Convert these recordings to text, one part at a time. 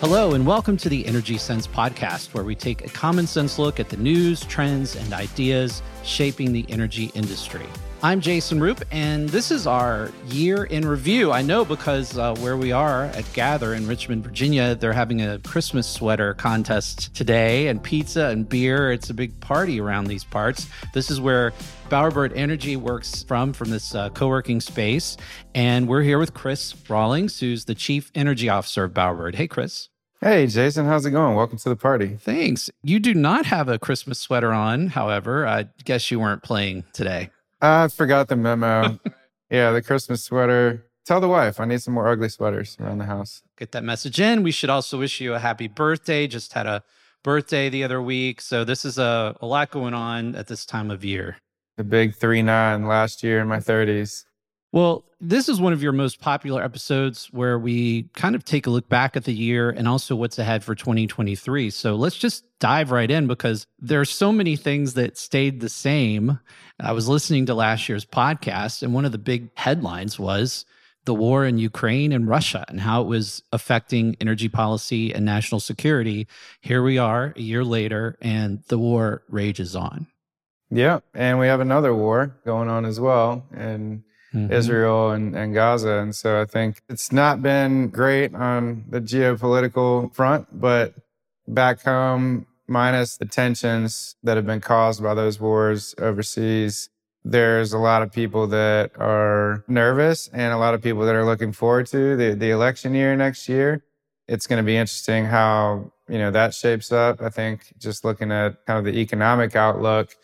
Hello, and welcome to the Energy Sense podcast, where we take a common sense look at the news, trends, and ideas shaping the energy industry. I'm Jason Roop, and this is our year in review. I know because uh, where we are at Gather in Richmond, Virginia, they're having a Christmas sweater contest today, and pizza and beer. It's a big party around these parts. This is where Bowerbird Energy works from, from this uh, co working space. And we're here with Chris Rawlings, who's the Chief Energy Officer of Bowerbird. Hey, Chris. Hey, Jason, how's it going? Welcome to the party. Thanks. You do not have a Christmas sweater on, however. I guess you weren't playing today. I forgot the memo. yeah, the Christmas sweater. Tell the wife I need some more ugly sweaters around the house. Get that message in. We should also wish you a happy birthday. Just had a birthday the other week. So this is a, a lot going on at this time of year. The big 3 9 last year in my 30s. Well, this is one of your most popular episodes where we kind of take a look back at the year and also what's ahead for 2023. So let's just dive right in because there are so many things that stayed the same. I was listening to last year's podcast, and one of the big headlines was the war in Ukraine and Russia and how it was affecting energy policy and national security. Here we are a year later, and the war rages on. Yeah. And we have another war going on as well. And mm-hmm. Israel and, and Gaza. And so I think it's not been great on the geopolitical front, but back home, minus the tensions that have been caused by those wars overseas, there's a lot of people that are nervous and a lot of people that are looking forward to the, the election year next year. It's going to be interesting how, you know, that shapes up. I think just looking at kind of the economic outlook,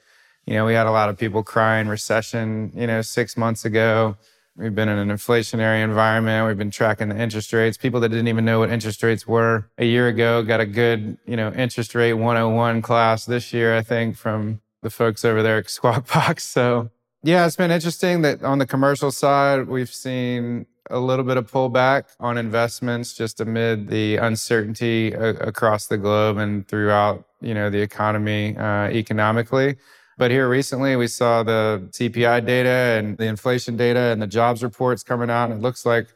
you know, we had a lot of people crying recession, you know, six months ago. We've been in an inflationary environment. We've been tracking the interest rates. People that didn't even know what interest rates were a year ago got a good, you know, interest rate 101 class this year, I think, from the folks over there at Squawk Box. So, yeah, it's been interesting that on the commercial side, we've seen a little bit of pullback on investments just amid the uncertainty a- across the globe and throughout, you know, the economy uh, economically. But here recently, we saw the CPI data and the inflation data and the jobs reports coming out. And it looks like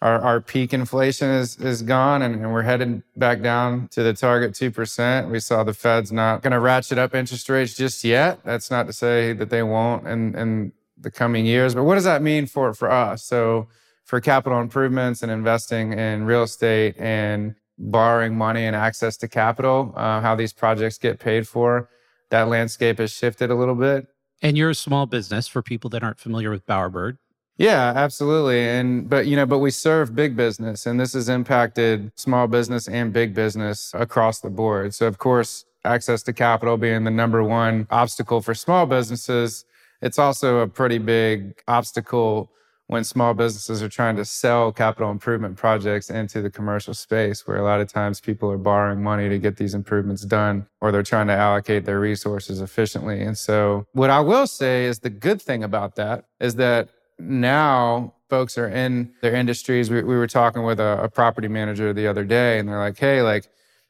our, our peak inflation is, is gone and, and we're headed back down to the target 2%. We saw the Fed's not going to ratchet up interest rates just yet. That's not to say that they won't in, in the coming years. But what does that mean for, for us? So for capital improvements and investing in real estate and borrowing money and access to capital, uh, how these projects get paid for that landscape has shifted a little bit. And you're a small business for people that aren't familiar with Bowerbird. Yeah, absolutely. And but you know, but we serve big business and this has impacted small business and big business across the board. So of course, access to capital being the number one obstacle for small businesses, it's also a pretty big obstacle when small businesses are trying to sell capital improvement projects into the commercial space, where a lot of times people are borrowing money to get these improvements done, or they're trying to allocate their resources efficiently. And so, what I will say is the good thing about that is that now folks are in their industries. We, we were talking with a, a property manager the other day, and they're like, hey, like,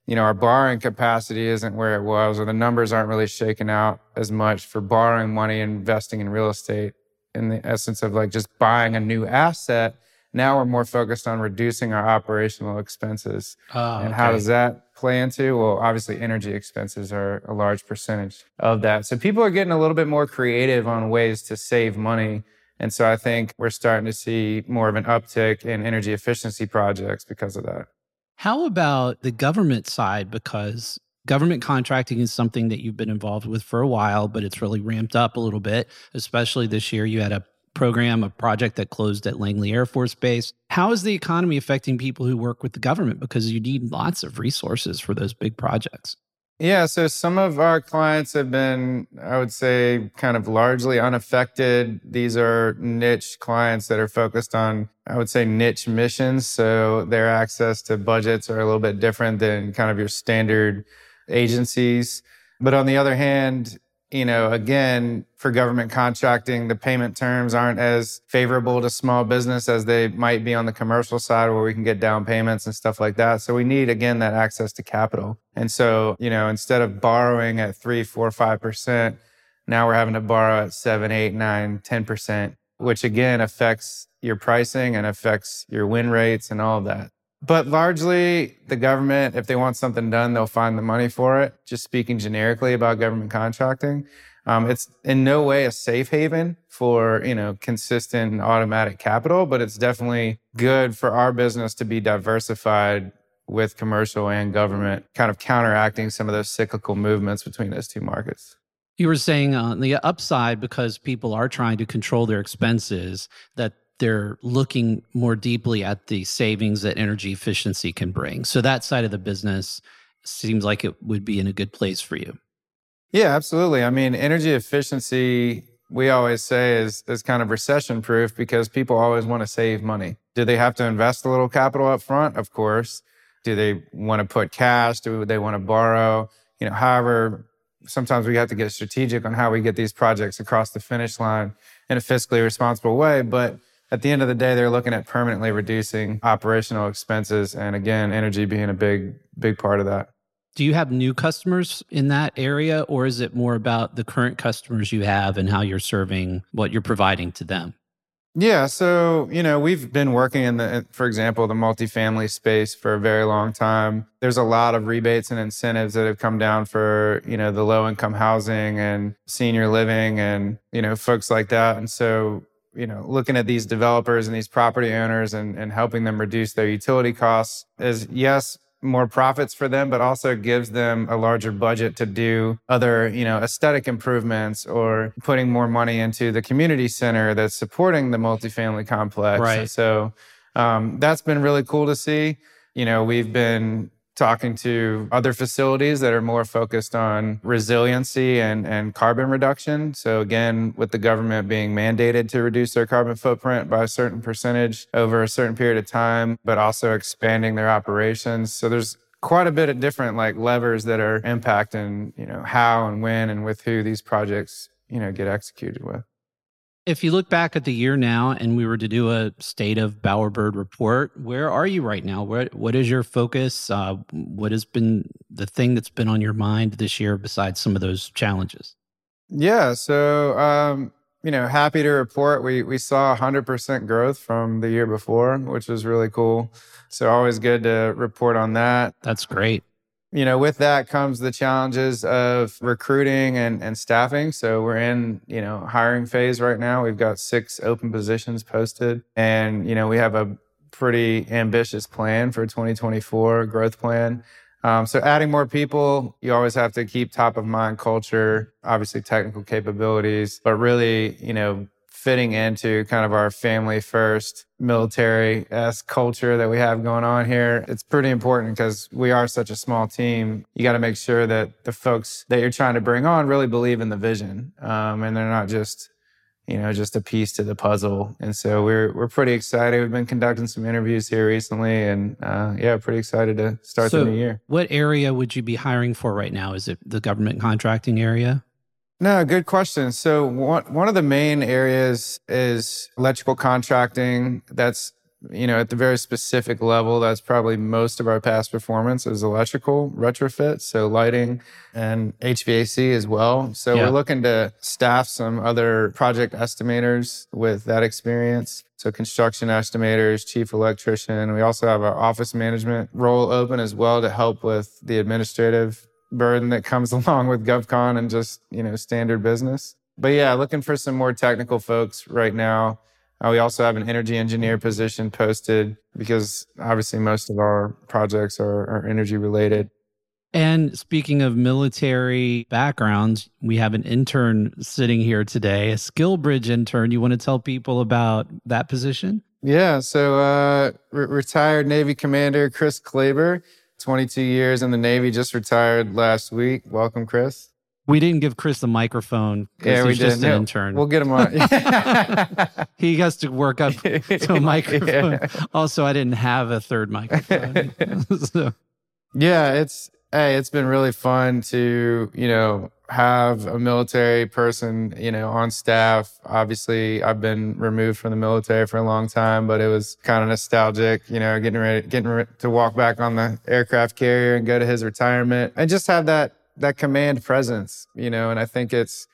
you know, our borrowing capacity isn't where it was, or the numbers aren't really shaking out as much for borrowing money and investing in real estate in the essence of like just buying a new asset. Now we're more focused on reducing our operational expenses. Oh, and okay. how does that play into? Well, obviously, energy expenses are a large percentage of that. So people are getting a little bit more creative on ways to save money. And so I think we're starting to see more of an uptick in energy efficiency projects because of that. How about the government side? Because government contracting is something that you've been involved with for a while, but it's really ramped up a little bit, especially this year. You had a program, a project that closed at Langley Air Force Base. How is the economy affecting people who work with the government? Because you need lots of resources for those big projects. Yeah, so some of our clients have been, I would say, kind of largely unaffected. These are niche clients that are focused on, I would say, niche missions. So their access to budgets are a little bit different than kind of your standard agencies. But on the other hand, you know, again, for government contracting, the payment terms aren't as favorable to small business as they might be on the commercial side where we can get down payments and stuff like that. So we need, again, that access to capital. And so, you know, instead of borrowing at three, four, five percent, now we're having to borrow at seven, eight, nine, ten percent, which again affects your pricing and affects your win rates and all of that. But largely, the government, if they want something done, they'll find the money for it. Just speaking generically about government contracting, um, it's in no way a safe haven for you know consistent automatic capital, but it's definitely good for our business to be diversified with commercial and government, kind of counteracting some of those cyclical movements between those two markets. You were saying on the upside, because people are trying to control their expenses, that they're looking more deeply at the savings that energy efficiency can bring. So that side of the business seems like it would be in a good place for you. Yeah, absolutely. I mean, energy efficiency we always say is is kind of recession proof because people always want to save money. Do they have to invest a little capital up front? Of course. Do they want to put cash? Do they want to borrow? You know, however, sometimes we have to get strategic on how we get these projects across the finish line in a fiscally responsible way. But at the end of the day, they're looking at permanently reducing operational expenses. And again, energy being a big, big part of that. Do you have new customers in that area, or is it more about the current customers you have and how you're serving what you're providing to them? Yeah, so you know we've been working in the, for example, the multifamily space for a very long time. There's a lot of rebates and incentives that have come down for you know the low income housing and senior living and you know folks like that. And so you know, looking at these developers and these property owners and, and helping them reduce their utility costs is yes, more profits for them, but also gives them a larger budget to do other, you know, aesthetic improvements or putting more money into the community center that's supporting the multifamily complex. Right. So um, that's been really cool to see. You know, we've been talking to other facilities that are more focused on resiliency and, and carbon reduction. So, again, with the government being mandated to reduce their carbon footprint by a certain percentage over a certain period of time, but also expanding their operations. So, there's quite a bit of different like levers that are impacting, you know, how and when and with who these projects, you know, get executed with. If you look back at the year now and we were to do a state of Bowerbird report, where are you right now? What what is your focus? Uh, what has been the thing that's been on your mind this year besides some of those challenges? Yeah, so um, you know, happy to report we we saw 100% growth from the year before, which was really cool. So always good to report on that. That's great you know, with that comes the challenges of recruiting and, and staffing. So we're in, you know, hiring phase right now. We've got six open positions posted and, you know, we have a pretty ambitious plan for 2024 growth plan. Um, so adding more people, you always have to keep top of mind culture, obviously technical capabilities, but really, you know, fitting into kind of our family first military s culture that we have going on here. It's pretty important because we are such a small team. You got to make sure that the folks that you're trying to bring on really believe in the vision, um, and they're not just you know just a piece to the puzzle. And so we're we're pretty excited. We've been conducting some interviews here recently, and uh, yeah, pretty excited to start so the new year. What area would you be hiring for right now? Is it the government contracting area? No, good question. So one one of the main areas is electrical contracting. That's you know at the very specific level. That's probably most of our past performance is electrical retrofit, so lighting and HVAC as well. So yeah. we're looking to staff some other project estimators with that experience. So construction estimators, chief electrician. We also have our office management role open as well to help with the administrative burden that comes along with GovCon and just, you know, standard business. But yeah, looking for some more technical folks right now. Uh, we also have an energy engineer position posted because obviously most of our projects are, are energy related. And speaking of military backgrounds, we have an intern sitting here today, a SkillBridge intern. You want to tell people about that position? Yeah. So, uh, re- retired Navy Commander Chris Klaber 22 years in the Navy, just retired last week. Welcome, Chris. We didn't give Chris the microphone yeah, we he's just an intern. We'll get him on. he has to work up to a microphone. Yeah. Also, I didn't have a third microphone. so. Yeah, it's hey, it's been really fun to, you know, have a military person, you know, on staff. Obviously, I've been removed from the military for a long time, but it was kind of nostalgic, you know, getting ready, getting to walk back on the aircraft carrier and go to his retirement and just have that, that command presence, you know, and I think it's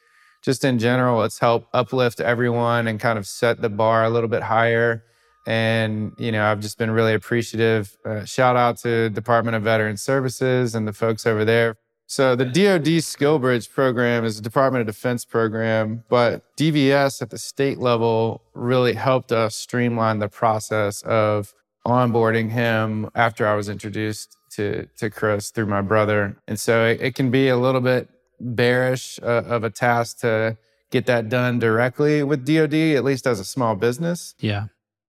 just in general, it's helped uplift everyone and kind of set the bar a little bit higher. And, you know, I've just been really appreciative. Uh, shout out to Department of Veteran Services and the folks over there. So the DoD SkillBridge program is a Department of Defense program, but DVS at the state level really helped us streamline the process of onboarding him after I was introduced to to Chris through my brother. And so it, it can be a little bit bearish uh, of a task to get that done directly with DoD, at least as a small business. Yeah.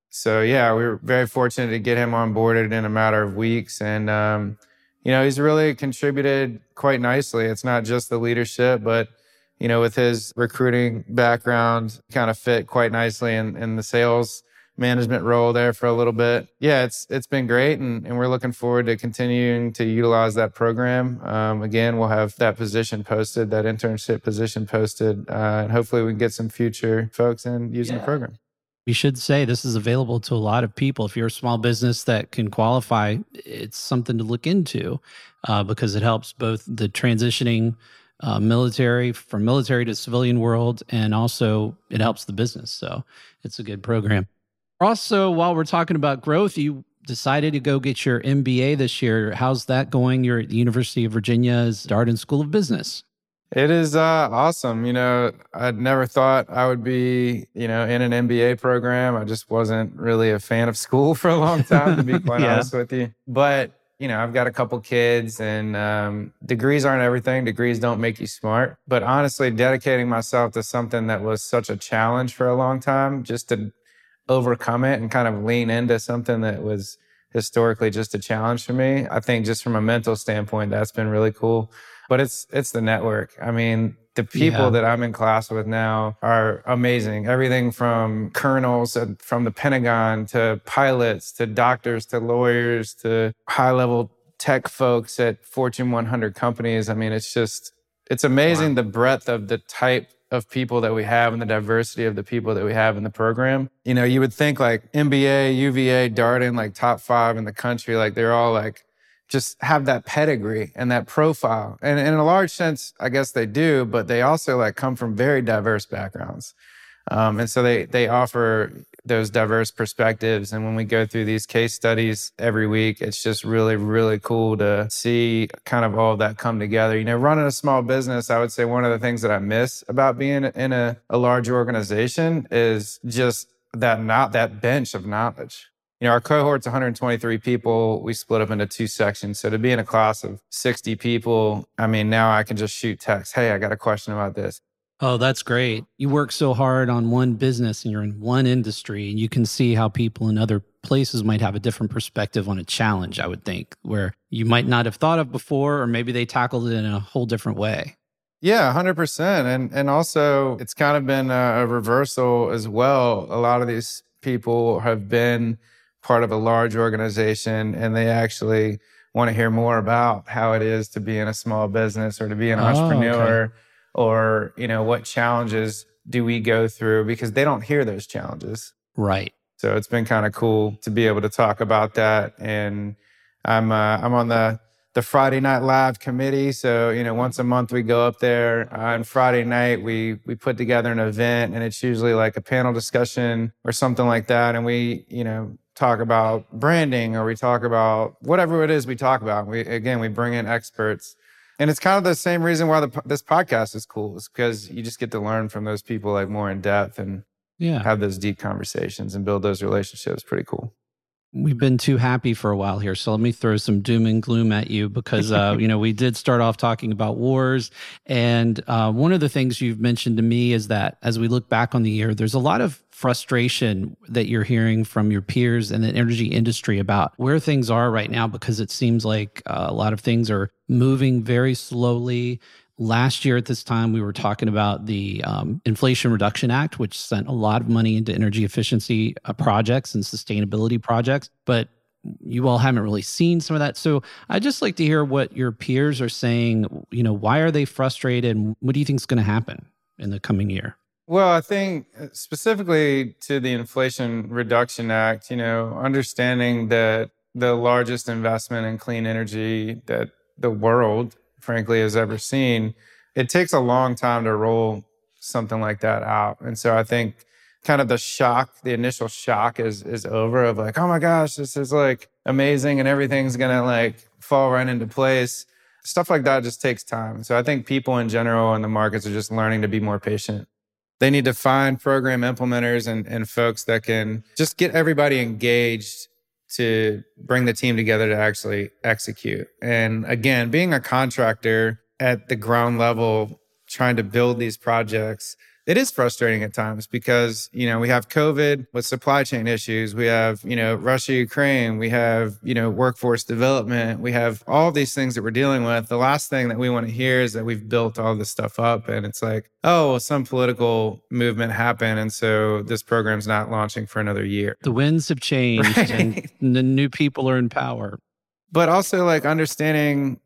So yeah, we were very fortunate to get him onboarded in a matter of weeks, and um, you know he's really contributed quite nicely. It's not just the leadership, but you know with his recruiting background, kind of fit quite nicely in, in the sales management role there for a little bit. Yeah, it's it's been great, and, and we're looking forward to continuing to utilize that program. Um, again, we'll have that position posted, that internship position posted, uh, and hopefully we can get some future folks in using yeah. the program. We should say this is available to a lot of people. If you're a small business that can qualify, it's something to look into uh, because it helps both the transitioning uh, military from military to civilian world, and also it helps the business. So it's a good program. Also, while we're talking about growth, you decided to go get your MBA this year. How's that going? You're at the University of Virginia's Darden School of Business. It is uh, awesome. You know, I'd never thought I would be, you know, in an MBA program. I just wasn't really a fan of school for a long time, to be quite yeah. honest with you. But you know, I've got a couple kids, and um, degrees aren't everything. Degrees don't make you smart. But honestly, dedicating myself to something that was such a challenge for a long time, just to overcome it and kind of lean into something that was historically just a challenge for me. I think just from a mental standpoint, that's been really cool. But it's it's the network. I mean, the people yeah. that I'm in class with now are amazing. Everything from colonels from the Pentagon to pilots to doctors to lawyers to high level tech folks at Fortune 100 companies. I mean, it's just it's amazing wow. the breadth of the type of people that we have and the diversity of the people that we have in the program. You know, you would think like MBA, UVA, Darden, like top five in the country, like they're all like just have that pedigree and that profile. And, in a large sense, I guess they do, but they also like come from very diverse backgrounds. Um, and so they they offer those diverse perspectives. And when we go through these case studies every week, it's just really, really cool to see kind of all of that come together. You know, running a small business, I would say one of the things that I miss about being in a, a large organization is just that not that bench of knowledge. You know, our cohort's 123 people. We split up into two sections. So to be in a class of 60 people, I mean, now I can just shoot text. Hey, I got a question about this. Oh, that's great. You work so hard on one business and you're in one industry, and you can see how people in other places might have a different perspective on a challenge, I would think, where you might not have thought of before, or maybe they tackled it in a whole different way. Yeah, 100%. And and also it's kind of been a, a reversal as well. A lot of these people have been part of a large organization and they actually want to hear more about how it is to be in a small business or to be an oh, entrepreneur. Okay or you know what challenges do we go through? Because they don't hear those challenges. Right. So it's been kind of cool to be able to talk about that. And i'm uh, i'm on the the friday night live committee. So you know once a month we go up there. On friday night we we put together an event and it's usually like a panel discussion or something like that. And we you know talk about branding or we talk about whatever it is we talk about. We again we bring in experts and it's kind of the same reason why the, this podcast is cool is because you just get to learn from those people like more in depth and yeah. have those deep conversations and build those relationships. Pretty cool we've been too happy for a while here so let me throw some doom and gloom at you because uh, you know we did start off talking about wars and uh, one of the things you've mentioned to me is that as we look back on the year there's a lot of frustration that you're hearing from your peers in the energy industry about where things are right now because it seems like uh, a lot of things are moving very slowly last year at this time we were talking about the um, inflation reduction act which sent a lot of money into energy efficiency uh, projects and sustainability projects but you all haven't really seen some of that. So i'd just like to hear what your peers are saying. You know why are they frustrated? And what do you think is going to happen in the coming year? Well i think uh, specifically to the inflation reduction act you know understanding that the largest investment in clean energy that the world frankly, has ever seen, it takes a long time to roll something like that out. And so I think kind of the shock, the initial shock is is over of like, oh my gosh, this is like amazing and everything's gonna like fall right into place. Stuff like that just takes time. So I think people in general in the markets are just learning to be more patient. They need to find program implementers and, and folks that can just get everybody engaged to bring the team together to actually execute. And again, being a contractor at the ground level, trying to build these projects, it is frustrating at times because, you know, we have COVID with supply chain issues. We have, you know, Russia, Ukraine. We have, you know, workforce development. We have all these things that we're dealing with. The last thing that we want to hear is that we've built all this stuff up and it's like, oh, some political movement happened. And so this program's not launching for another year. The winds have changed right? and the new people are in power. But also like understanding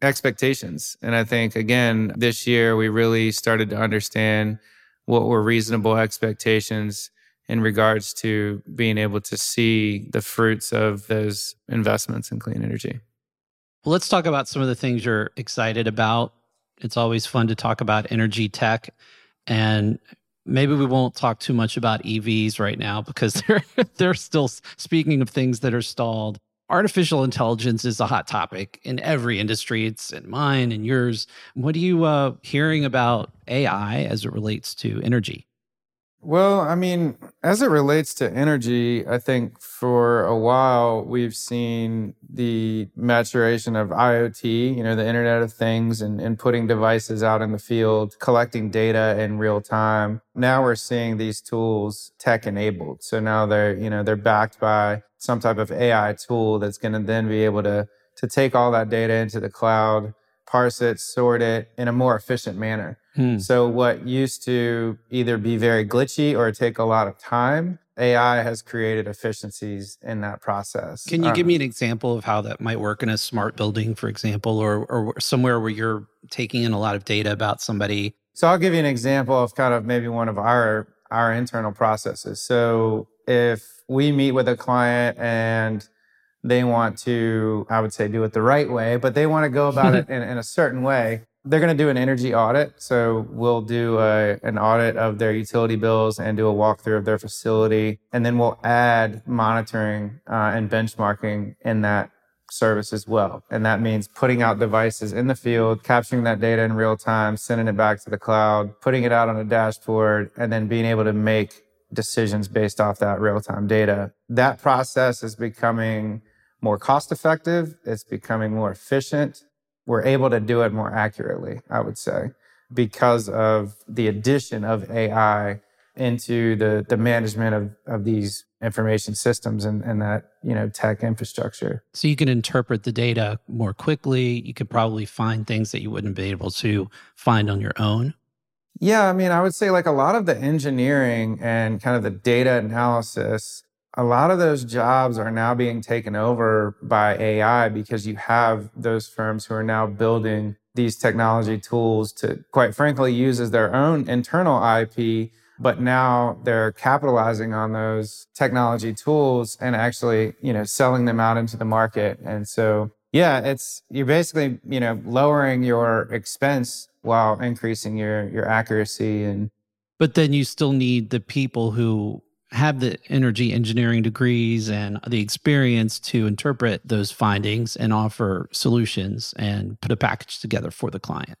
expectations. And I think, again, this year we really started to understand what were reasonable expectations in regards to being able to see the fruits of those investments in clean energy. Well, let's talk about some of the things you're excited about. It's always fun to talk about energy tech. And maybe we won't talk too much about EVs right now because they're they're still speaking of things that are stalled artificial intelligence is a hot topic in every industry. It's in mine and yours. What are you uh, hearing about AI as it relates to energy? Well, I mean, as it relates to energy, I think for a while we've seen the maturation of IoT, you know, the Internet of Things, and, and putting devices out in the field, collecting data in real time. Now we're seeing these tools tech enabled. So now they're, you know, they're backed by some type of AI tool that's going to then be able to to take all that data into the cloud, parse it, sort it in a more efficient manner. Hmm. So what used to either be very glitchy or take a lot of time, AI has created efficiencies in that process. Can you um, give me an example of how that might work in a smart building, for example, or or somewhere where you're taking in a lot of data about somebody? So I'll give you an example of kind of maybe one of our our internal processes. So if we meet with a client and they want to, I would say, do it the right way, but they want to go about it in, in, a certain way. They're going to do an energy audit. So we'll do a, an audit of their utility bills and do a walkthrough of their facility. And then we'll add monitoring uh, and benchmarking in that service as well. And that means putting out devices in the field, capturing that data in real time, sending it back to the cloud, putting it out on a dashboard, and then being able to make decisions based off that real time data. That process is becoming more cost effective. It's becoming more efficient. We're able to do it more accurately, I would say, because of the addition of AI into the, the management of, of these information systems and, and that, you know, tech infrastructure. So you can interpret the data more quickly. You could probably find things that you wouldn't be able to find on your own. Yeah, I mean, I would say like a lot of the engineering and kind of the data analysis, a lot of those jobs are now being taken over by AI because you have those firms who are now building these technology tools to, quite frankly, use as their own internal IP. But now they're capitalizing on those technology tools and actually, you know, selling them out into the market. And so, yeah, it's, you're basically, you know, lowering your expense while increasing your your accuracy and but then you still need the people who have the energy engineering degrees and the experience to interpret those findings and offer solutions and put a package together for the client.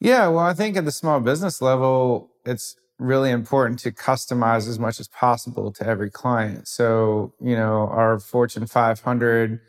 Yeah, well, I think at the small business level, it's really important to customize as much as possible to every client. So, you know, our Fortune 500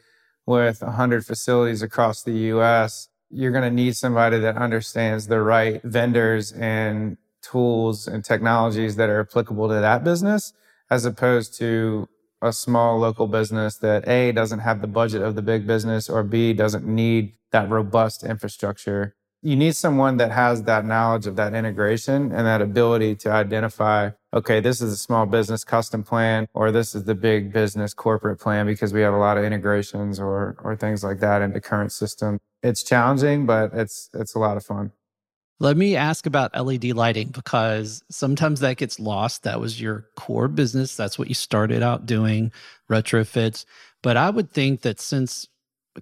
with 100 facilities across the US, you're going to need somebody that understands the right vendors and tools and technologies that are applicable to that business as opposed to a small local business that A doesn't have the budget of the big business or B doesn't need that robust infrastructure you need someone that has that knowledge of that integration and that ability to identify, okay, this is a small business custom plan, or this is the big business corporate plan because we have a lot of integrations or, or things like that in the current system. It's challenging, but it's, it's a lot of fun. Let me ask about LED lighting because sometimes that gets lost. That was your core business. That's what you started out doing, retrofits. But I would think that since,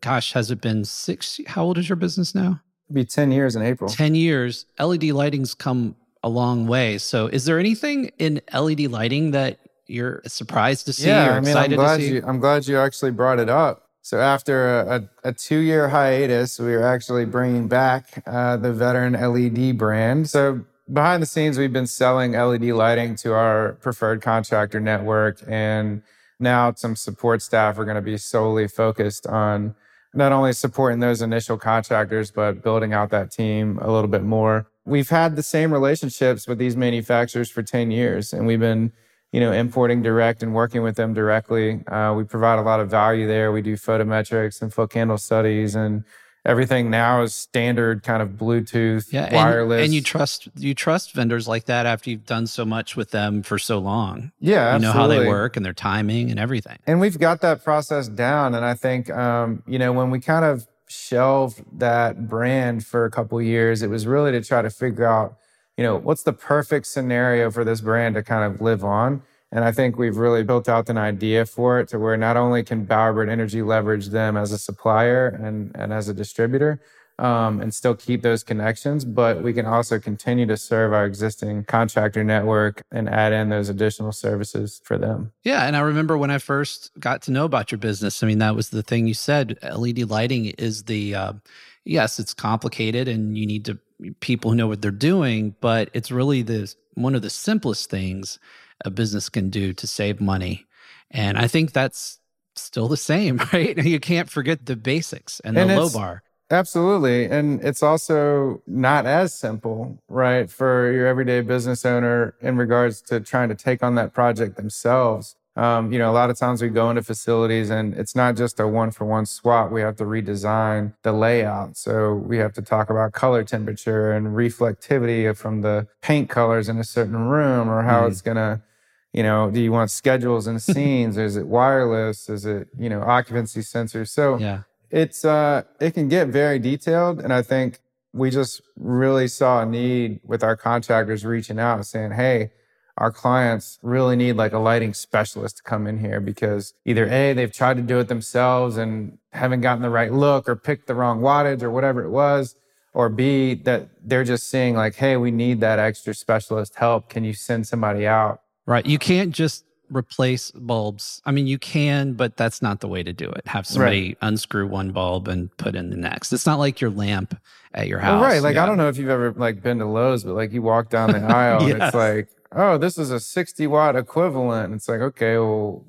gosh, has it been six? How old is your business now? be 10 years in April. 10 years. LED lighting's come a long way. So, is there anything in LED lighting that you're surprised to see? Yeah, I mean, I'm glad you. I'm glad you actually brought it up. So after a, a, a two-year hiatus, we are actually bringing back uh, the Veteran LED brand. So behind the scenes, we've been selling LED lighting to our preferred contractor network, and now some support staff are going to be solely focused on not only supporting those initial contractors, but building out that team a little bit more. We've had the same relationships with these manufacturers for 10 years, and we've been, you know, importing direct and working with them directly. Uh, we provide a lot of value there. We do photometrics and foot candle studies and everything now is standard kind of Bluetooth, yeah, wireless. And, and, you trust you trust vendors like that after you've done so much with them for so long. Yeah, you know how they work and their timing and everything. And we've got that process down. And I think um, you know when we kind of shelved that brand for a couple years, it was really to try to figure out you know what's the perfect scenario for this brand to kind of live on. And I think we've really built out an idea for it to where not only can Bowerbird Energy leverage them as a supplier and, and as a distributor, um, and still keep those connections, but we can also continue to serve our existing contractor network and add in those additional services for them. Yeah. And I remember when I first got to know about your business, I mean, that was the thing you said LED lighting is the, uh, yes, it's complicated and you need to people who know what they're doing, but it's really the one of the simplest things a business can do to save money. And I think that's still the same, right? You can't forget the basics and, and the low bar. Absolutely. And it's also not as simple, right, for your everyday business owner in regards to trying to take on that project themselves. Um, you know, a lot of times we go into facilities and it's not just a one for one swap. We have to redesign the layout. So we have to talk about color temperature and reflectivity from the paint colors in a certain room or how mm. it's going to you know, do you want schedules and scenes? is it wireless? Is it, you know, occupancy sensors? So yeah. it's uh it can get very detailed. And I think we just really saw a need with our contractors reaching out saying, Hey, our clients really need like a lighting specialist to come in here because either A, they've tried to do it themselves and haven't gotten the right look or picked the wrong wattage or whatever it was. Or B, that they're just seeing like, hey, we need that extra specialist help. Can you send somebody out? Right. You can't just replace bulbs. I mean, you can, but that's not the way to do it. Have somebody right. unscrew one bulb and put in the next. It's not like your lamp at your house. Well, right. Like yeah. I don't know if you've ever like been to Lowe's, but like you walk down the aisle yes. and it's like, oh, this is a 60 watt equivalent. It's like, okay, well,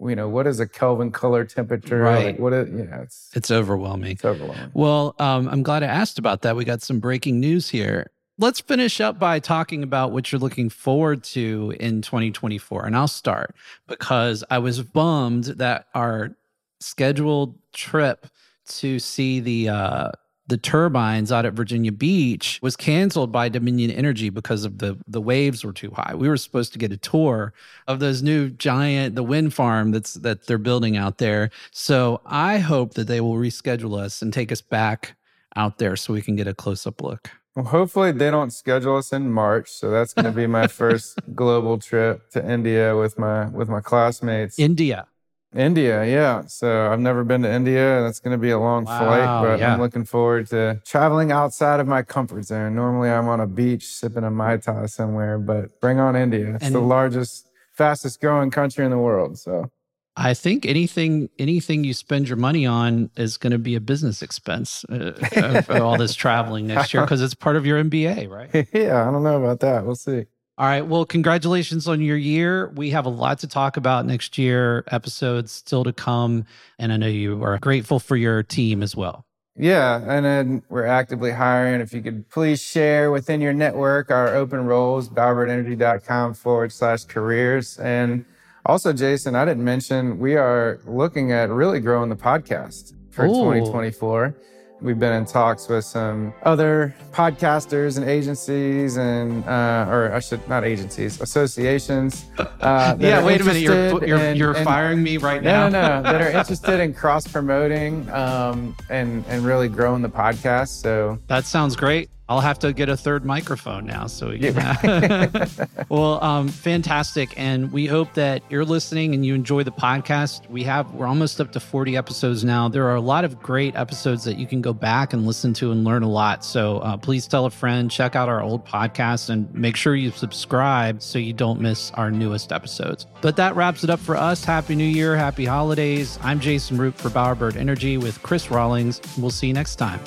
you know, what is a Kelvin color temperature? Right. Like what is, yeah, it's, it's overwhelming. It's overwhelming. Well, um, I'm glad I asked about that. We got some breaking news here let's finish up by talking about what you're looking forward to in 2024. And I'll start because I was bummed that our scheduled trip to see the uh, the turbines out at Virginia Beach was canceled by Dominion Energy because of the the waves were too high. We were supposed to get a tour of those new giant the wind farm that's that they're building out there. So I hope that they will reschedule us and take us back out there so we can get a close up look. Well, hopefully they don't schedule us in March, so that's going to be my first global trip to India with my with my classmates. India. India, yeah. So I've never been to India. That's going to be a long wow, flight, but yeah. I'm looking forward to traveling outside of my comfort zone. Normally, I'm on a beach sipping a mai tai somewhere, but bring on India. It's and the largest, fastest growing country in the world. So I think anything anything you spend your money on is going to be a business expense. Uh, all this traveling next year because it's part of your MBA, right? yeah, I don't know about that. We'll see. All right. Well, congratulations on your year. We have a lot to talk about next year. Episodes still to come, and I know you are grateful for your team as well. Yeah, and then we're actively hiring. If you could please share within your network our open roles, bowerbirdenergy.com forward slash careers. And also, Jason, I didn't mention we are looking at really growing the podcast for Ooh. 2024. We've been in talks with some other podcasters and agencies, and uh, or I should not agencies, associations. Uh, yeah, wait a minute, you're you're, in, you're firing me right now. No, no, no, that are interested in cross promoting um, and and really growing the podcast. So that sounds great. I'll have to get a third microphone now. So we can yeah. well, um, fantastic. And we hope that you're listening and you enjoy the podcast. We have, we're almost up to 40 episodes now. There are a lot of great episodes that you can go back and listen to and learn a lot. So uh, please tell a friend, check out our old podcast and make sure you subscribe so you don't miss our newest episodes. But that wraps it up for us. Happy New Year. Happy holidays. I'm Jason Roop for Bowerbird Energy with Chris Rawlings. We'll see you next time.